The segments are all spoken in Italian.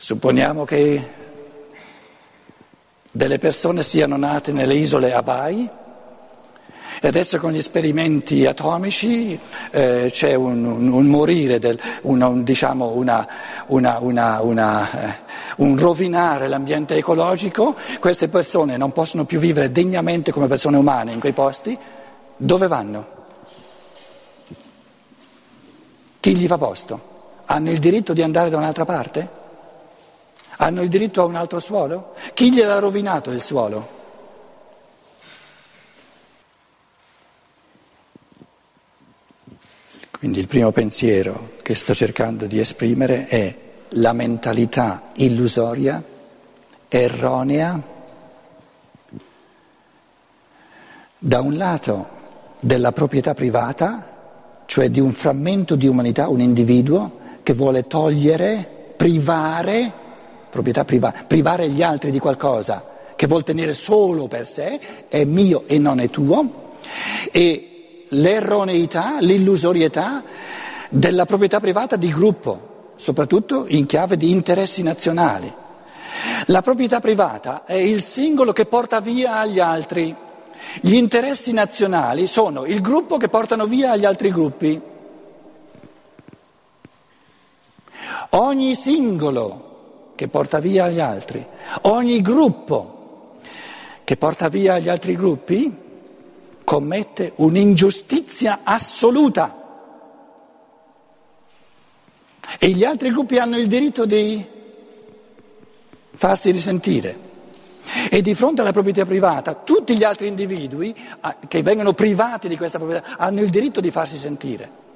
Supponiamo che delle persone siano nate nelle isole Hawaii e adesso con gli esperimenti atomici eh, c'è un, un, un morire, del, un, diciamo una, una, eh, un rovinare l'ambiente ecologico, queste persone non possono più vivere degnamente come persone umane in quei posti, dove vanno? Chi gli fa posto? Hanno il diritto di andare da un'altra parte? Hanno il diritto a un altro suolo? Chi gliel'ha rovinato il suolo? Quindi il primo pensiero che sto cercando di esprimere è la mentalità illusoria, erronea, da un lato della proprietà privata, cioè di un frammento di umanità, un individuo che vuole togliere, privare, proprietà privata, privare gli altri di qualcosa che vuol tenere solo per sé, è mio e non è tuo, e l'erroneità, l'illusorietà della proprietà privata di gruppo, soprattutto in chiave di interessi nazionali. La proprietà privata è il singolo che porta via agli altri. Gli interessi nazionali sono il gruppo che portano via agli altri gruppi. Ogni singolo che porta via agli altri, ogni gruppo che porta via agli altri gruppi commette un'ingiustizia assoluta. E gli altri gruppi hanno il diritto di farsi risentire. E di fronte alla proprietà privata, tutti gli altri individui ah, che vengono privati di questa proprietà hanno il diritto di farsi sentire.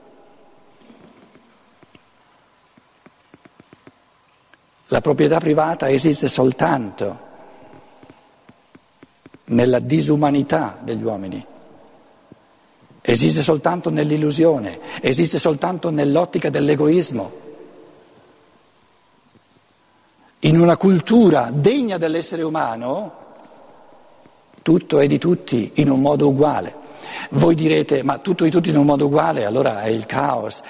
La proprietà privata esiste soltanto nella disumanità degli uomini. Esiste soltanto nell'illusione, esiste soltanto nell'ottica dell'egoismo. In una cultura degna dell'essere umano, tutto è di tutti in un modo uguale. Voi direte, ma tutto è di tutti in un modo uguale, allora è il caos.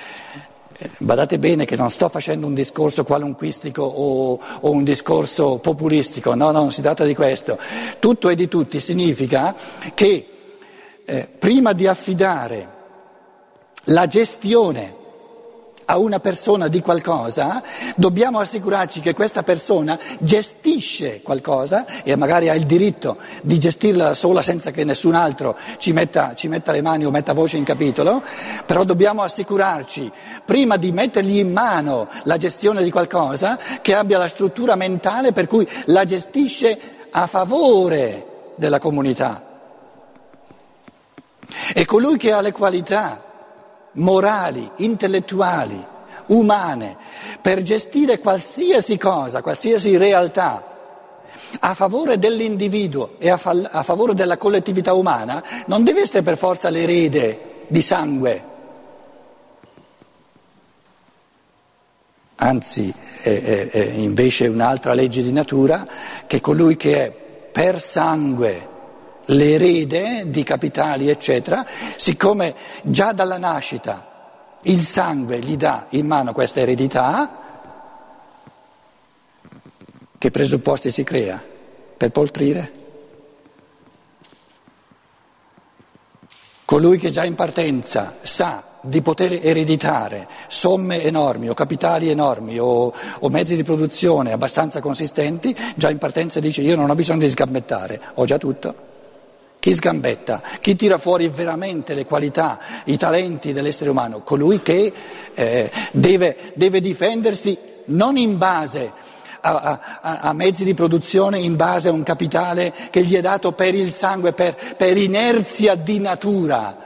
Badate bene che non sto facendo un discorso qualunquistico o, o, un discorso populistico, no, no, non si tratta di questo. Tutto è di tutti significa che eh, prima di affidare la gestione a una persona di qualcosa, dobbiamo assicurarci che questa persona gestisce qualcosa e magari ha il diritto di gestirla da sola senza che nessun altro ci metta, ci metta le mani o metta voce in capitolo, però dobbiamo assicurarci, prima di mettergli in mano la gestione di qualcosa, che abbia la struttura mentale per cui la gestisce a favore della comunità. E colui che ha le qualità morali, intellettuali, umane, per gestire qualsiasi cosa, qualsiasi realtà, a favore dell'individuo e a, fa- a favore della collettività umana, non deve essere per forza l'erede di sangue. Anzi, è, è, è invece un'altra legge di natura che colui che è per sangue l'erede di capitali, eccetera, siccome già dalla nascita il sangue gli dà in mano questa eredità, che presupposti si crea per poltrire? Colui che già in partenza sa di poter ereditare somme enormi o capitali enormi o, o, mezzi di produzione abbastanza consistenti, già in partenza dice io non ho bisogno di sgambettare, ho già tutto. Chi sgambetta? Chi tira fuori veramente le qualità, i talenti dell'essere umano? Colui che eh, deve, deve, difendersi non in base a, a, a, mezzi di produzione, in base a un capitale che gli è dato per il sangue, per, per inerzia di natura,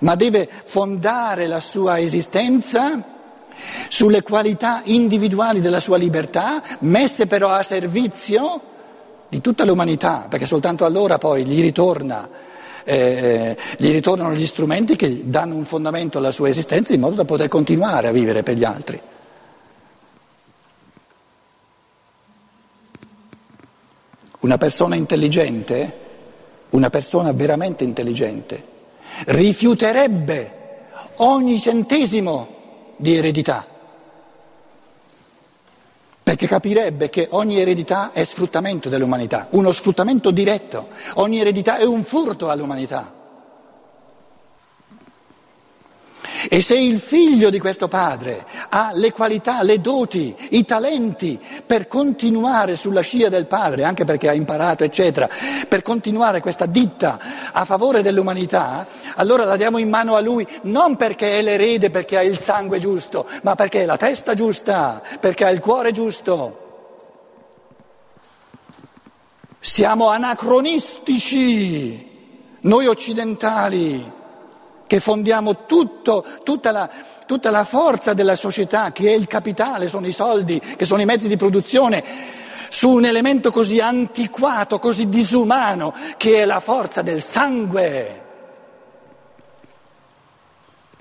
ma deve fondare la sua esistenza sulle qualità individuali della sua libertà, messe però a servizio di tutta l'umanità, perché soltanto allora poi gli, ritorna, eh, gli ritornano gli strumenti che danno un fondamento alla sua esistenza in modo da poter continuare a vivere per gli altri. Una persona intelligente, una persona veramente intelligente, rifiuterebbe ogni centesimo di eredità perché capirebbe che ogni eredità è sfruttamento dell'umanità, uno sfruttamento diretto, ogni eredità è un furto all'umanità. E se il figlio di questo padre ha le qualità, le doti, i talenti per continuare sulla scia del padre, anche perché ha imparato, eccetera, per continuare questa ditta a favore dell'umanità, allora la diamo in mano a lui non perché è l'erede, perché ha il sangue giusto, ma perché è la testa giusta, perché ha il cuore giusto. Siamo anacronistici, noi occidentali che fondiamo tutto, tutta, la, tutta la forza della società, che è il capitale, sono i soldi, che sono i mezzi di produzione, su un elemento così antiquato, così disumano, che è la forza del sangue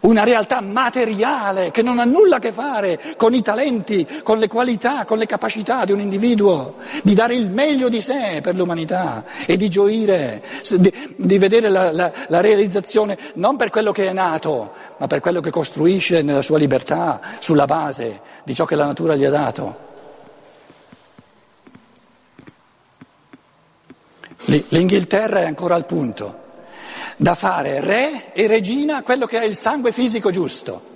una realtà materiale che non ha nulla a che fare con i talenti, con le qualità, con le capacità di un individuo, di dare il meglio di sé per l'umanità e di gioire, di, di vedere la, la, la, realizzazione non per quello che è nato, ma per quello che costruisce nella sua libertà, sulla base di ciò che la natura gli ha dato. L'Inghilterra è ancora al punto da fare re e regina quello che è il sangue fisico giusto.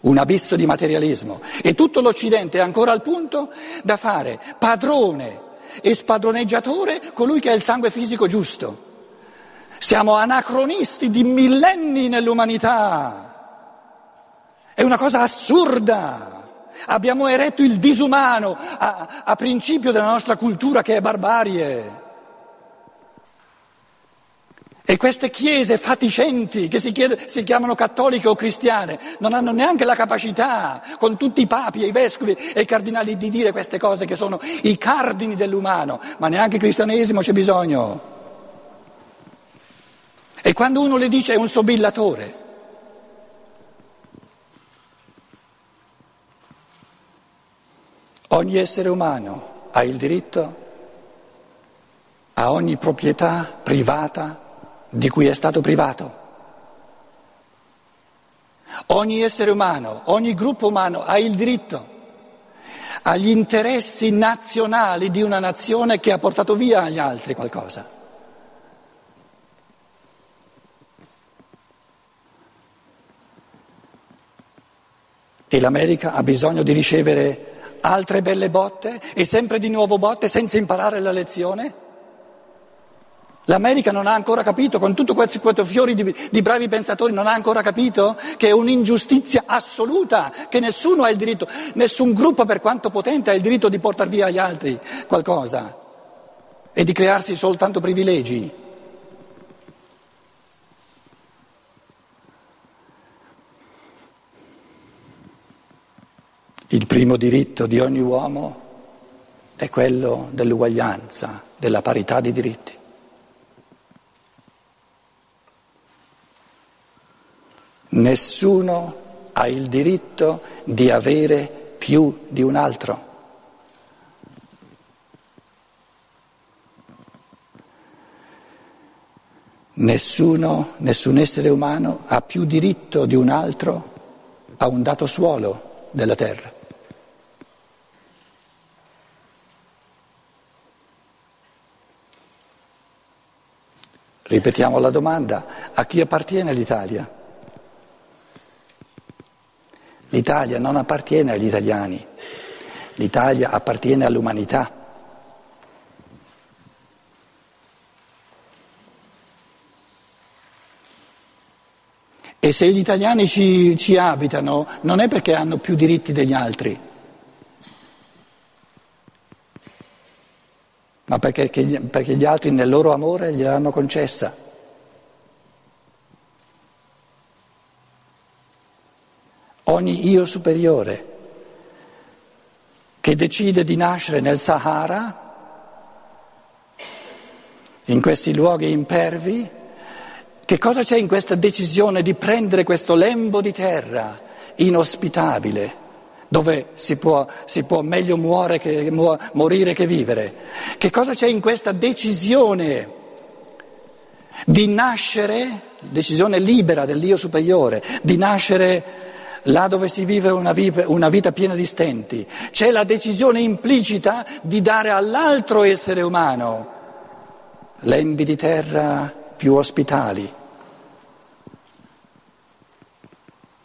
Un abisso di materialismo. E tutto l'Occidente è ancora al punto da fare padrone e spadroneggiatore colui che ha il sangue fisico giusto. Siamo anacronisti di millenni nell'umanità. È una cosa assurda. Abbiamo eretto il disumano a, a principio della nostra cultura che è barbarie. E queste chiese fatiscenti che si, chiede, si, chiamano cattoliche o cristiane non hanno neanche la capacità, con tutti i papi e i vescovi e i cardinali, di dire queste cose che sono i cardini dell'umano, ma neanche il cristianesimo c'è bisogno. E quando uno le dice è un sobillatore, ogni essere umano ha il diritto a ogni proprietà privata di cui è stato privato. Ogni essere umano, ogni gruppo umano ha il diritto agli interessi nazionali di una nazione che ha portato via agli altri qualcosa. E l'America ha bisogno di ricevere altre belle botte e sempre di nuovo botte senza imparare la lezione? L'America non ha ancora capito, con tutto questi quattro fiori di, di, bravi pensatori, non ha ancora capito che è un'ingiustizia assoluta, che nessuno ha il diritto, nessun gruppo per quanto potente ha il diritto di portare via agli altri qualcosa e di crearsi soltanto privilegi. Il primo diritto di ogni uomo è quello dell'uguaglianza, della parità di diritti. Nessuno ha il diritto di avere più di un altro. Nessuno, nessun essere umano ha più diritto di un altro a un dato suolo della terra. Ripetiamo la domanda, a chi appartiene l'Italia? L'Italia non appartiene agli italiani, l'Italia appartiene all'umanità. E se gli italiani ci, ci, abitano non è perché hanno più diritti degli altri, ma perché, perché gli altri nel loro amore gliel'hanno concessa. Ogni io superiore che decide di nascere nel Sahara, in questi luoghi impervi, che cosa c'è in questa decisione di prendere questo lembo di terra inospitabile, dove si può, si può meglio che, morire che vivere? Che cosa c'è in questa decisione di nascere, decisione libera dell'io superiore, di nascere là dove si vive una vita, una vita piena di stenti, c'è la decisione implicita di dare all'altro essere umano lembi di terra più ospitali,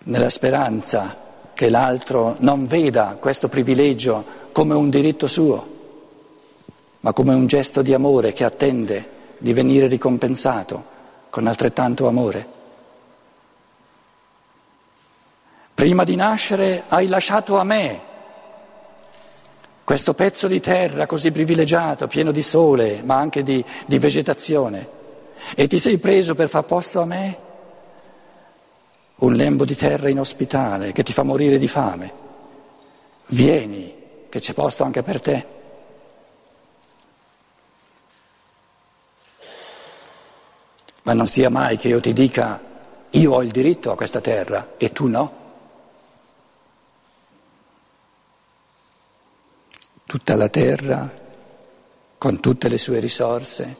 nella speranza che l'altro non veda questo privilegio come un diritto suo, ma come un gesto di amore che attende di venire ricompensato con altrettanto amore. Prima di nascere hai lasciato a me questo pezzo di terra così privilegiato, pieno di sole, ma anche di, di vegetazione, e ti sei preso per far posto a me un lembo di terra inospitale che ti fa morire di fame. Vieni, che c'è posto anche per te. Ma non sia mai che io ti dica io ho il diritto a questa terra e tu no. Tutta la terra, con tutte le sue risorse,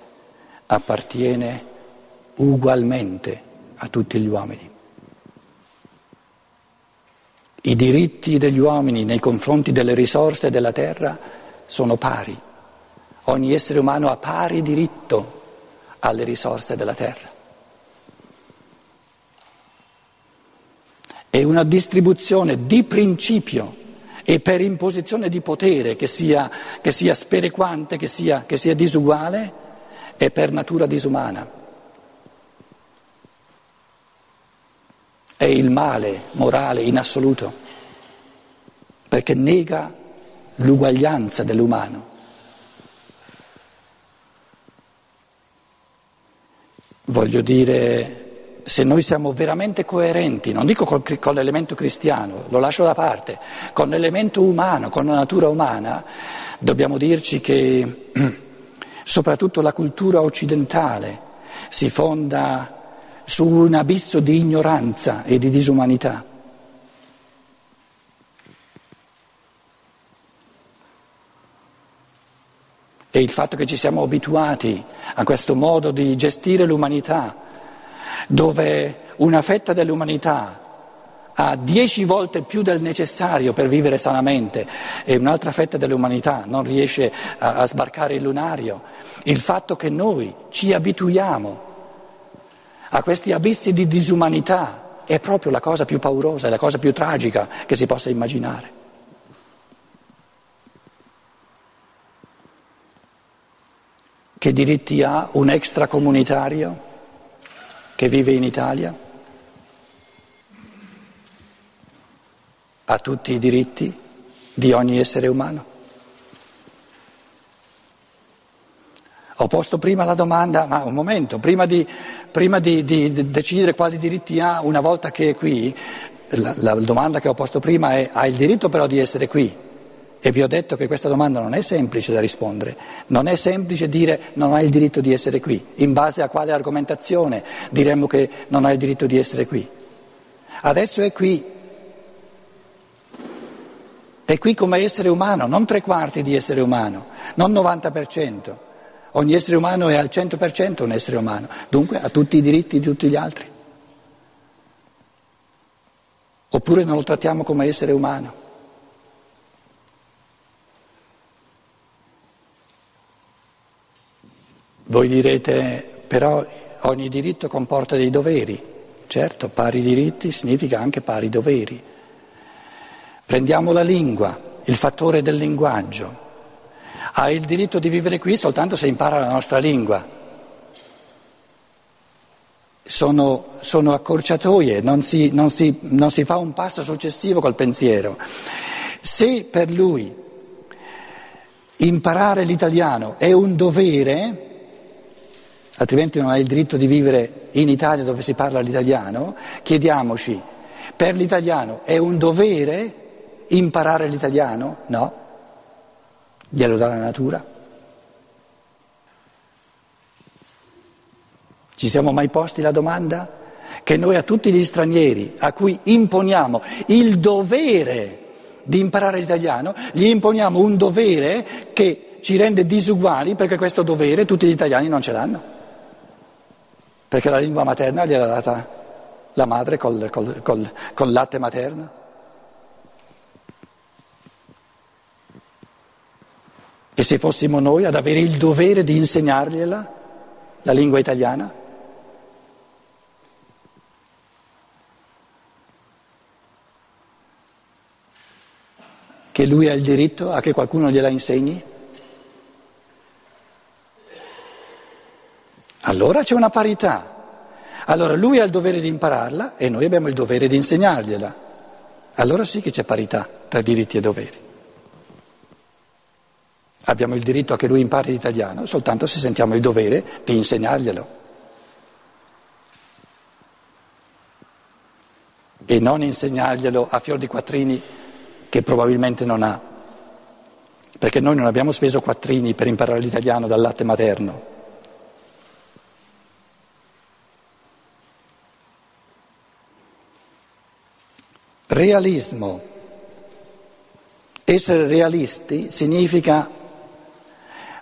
appartiene ugualmente a tutti gli uomini. I diritti degli uomini nei confronti delle risorse della terra sono pari. Ogni essere umano ha pari diritto alle risorse della terra. È una distribuzione di principio e per imposizione di potere che sia, che sia sperequante, che sia, che sia disuguale, è per natura disumana. È il male morale in assoluto, perché nega l'uguaglianza dell'umano. Voglio dire, se noi siamo veramente coerenti, non dico con, con, l'elemento cristiano, lo lascio da parte, con l'elemento umano, con la natura umana, dobbiamo dirci che soprattutto la cultura occidentale si fonda su un abisso di ignoranza e di disumanità. E il fatto che ci siamo abituati a questo modo di gestire l'umanità, dove una fetta dell'umanità ha dieci volte più del necessario per vivere sanamente e un'altra fetta dell'umanità non riesce a, a sbarcare il lunario, il fatto che noi ci abituiamo a questi abissi di disumanità è proprio la cosa più paurosa, è la cosa più tragica che si possa immaginare. Che diritti ha un extracomunitario? Che vive in Italia ha tutti i diritti di ogni essere umano. Ho posto prima la domanda, ma un momento, prima di, prima di, di decidere quali diritti ha una volta che è qui, la, la domanda che ho posto prima è ha il diritto però di essere qui? E vi ho detto che questa domanda non è semplice da rispondere, non è semplice dire non hai il diritto di essere qui, in base a quale argomentazione diremmo che non hai il diritto di essere qui. Adesso è qui, è qui come essere umano, non tre quarti di essere umano, non 90%. Ogni essere umano è al 100% un essere umano, dunque ha tutti i diritti di tutti gli altri. Oppure non lo trattiamo come essere umano. Voi direte, però ogni diritto comporta dei doveri. Certo, pari diritti significa anche pari doveri. Prendiamo la lingua, il fattore del linguaggio. Ha il diritto di vivere qui soltanto se impara la nostra lingua. Sono, sono accorciatoie, non si, non, si, non si fa un passo successivo col pensiero. Se per lui imparare l'italiano è un dovere, altrimenti non hai il diritto di vivere in Italia dove si parla l'italiano, chiediamoci, per l'italiano è un dovere imparare l'italiano? No, glielo dà la natura. Ci siamo mai posti la domanda? Che noi a tutti gli stranieri a cui imponiamo il dovere di imparare l'italiano, gli imponiamo un dovere che ci rende disuguali perché questo dovere tutti gli italiani non ce l'hanno perché la lingua materna gliel'ha data la madre col, col, col, col latte materno? E se fossimo noi ad avere il dovere di insegnargliela, la lingua italiana? Che lui ha il diritto a che qualcuno gliela insegni? Allora c'è una parità. Allora lui ha il dovere di impararla e noi abbiamo il dovere di insegnargliela. Allora sì che c'è parità tra diritti e doveri. Abbiamo il diritto a che lui impari l'italiano soltanto se sentiamo il dovere di insegnarglielo. E non insegnarglielo a fior di quattrini che probabilmente non ha. Perché noi non abbiamo speso quattrini per imparare l'italiano dal latte materno. Realismo. Essere realisti significa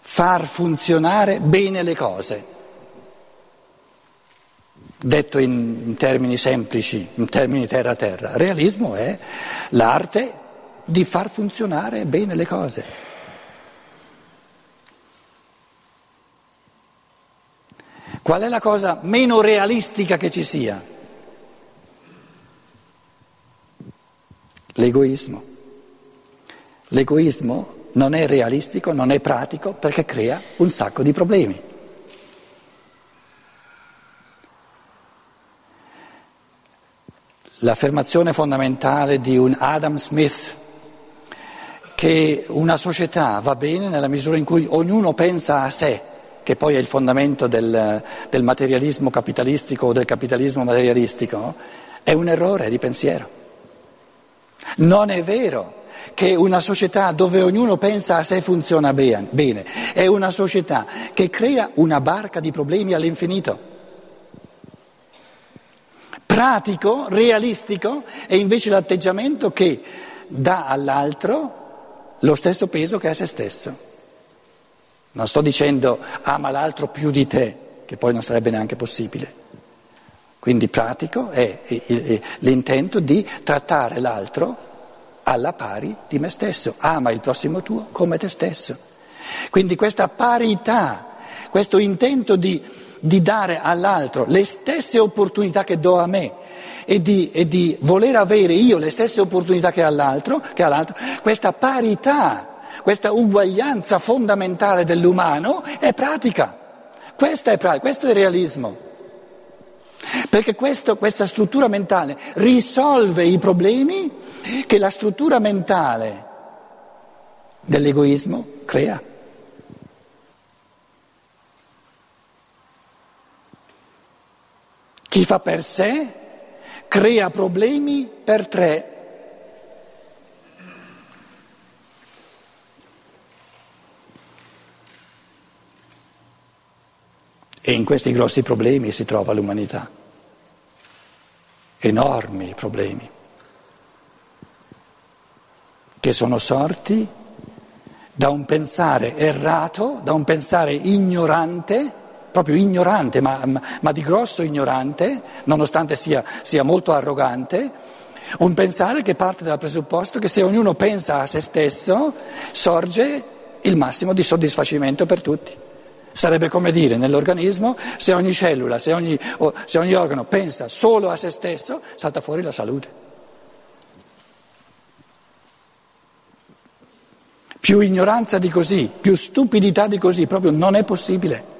far funzionare bene le cose. Detto in termini semplici, in termini terra-terra, realismo è l'arte di far funzionare bene le cose. Qual è la cosa meno realistica che ci sia? L'egoismo. L'egoismo non è realistico, non è pratico perché crea un sacco di problemi. L'affermazione fondamentale di un Adam Smith che una società va bene nella misura in cui ognuno pensa a sé, che poi è il fondamento del, del materialismo capitalistico o del capitalismo materialistico, è un errore di pensiero. Non è vero che una società dove ognuno pensa a sé funziona bene, è una società che crea una barca di problemi all'infinito. Pratico, realistico, è invece l'atteggiamento che dà all'altro lo stesso peso che a se stesso. Non sto dicendo ama l'altro più di te, che poi non sarebbe neanche possibile. Quindi pratico è l'intento di trattare l'altro alla pari di me stesso, ama il prossimo tuo come te stesso. Quindi questa parità, questo intento di, di dare all'altro le stesse opportunità che do a me e di, e di voler avere io le stesse opportunità che all'altro, che all'altro, questa parità, questa uguaglianza fondamentale dell'umano è pratica. Questa è pratica, questo è realismo. Perché questo, questa struttura mentale risolve i problemi che la struttura mentale dell'egoismo crea. Chi fa per sé crea problemi per tre. E in questi grossi problemi si trova l'umanità, enormi problemi che sono sorti da un pensare errato, da un pensare ignorante, proprio ignorante, ma, ma, di grosso ignorante, nonostante sia, sia molto arrogante, un pensare che parte dal presupposto che se ognuno pensa a se stesso sorge il massimo di soddisfacimento per tutti. Sarebbe come dire nell'organismo se ogni cellula, se ogni, se ogni organo pensa solo a se stesso, salta fuori la salute. Più ignoranza di così, più stupidità di così, proprio non è possibile.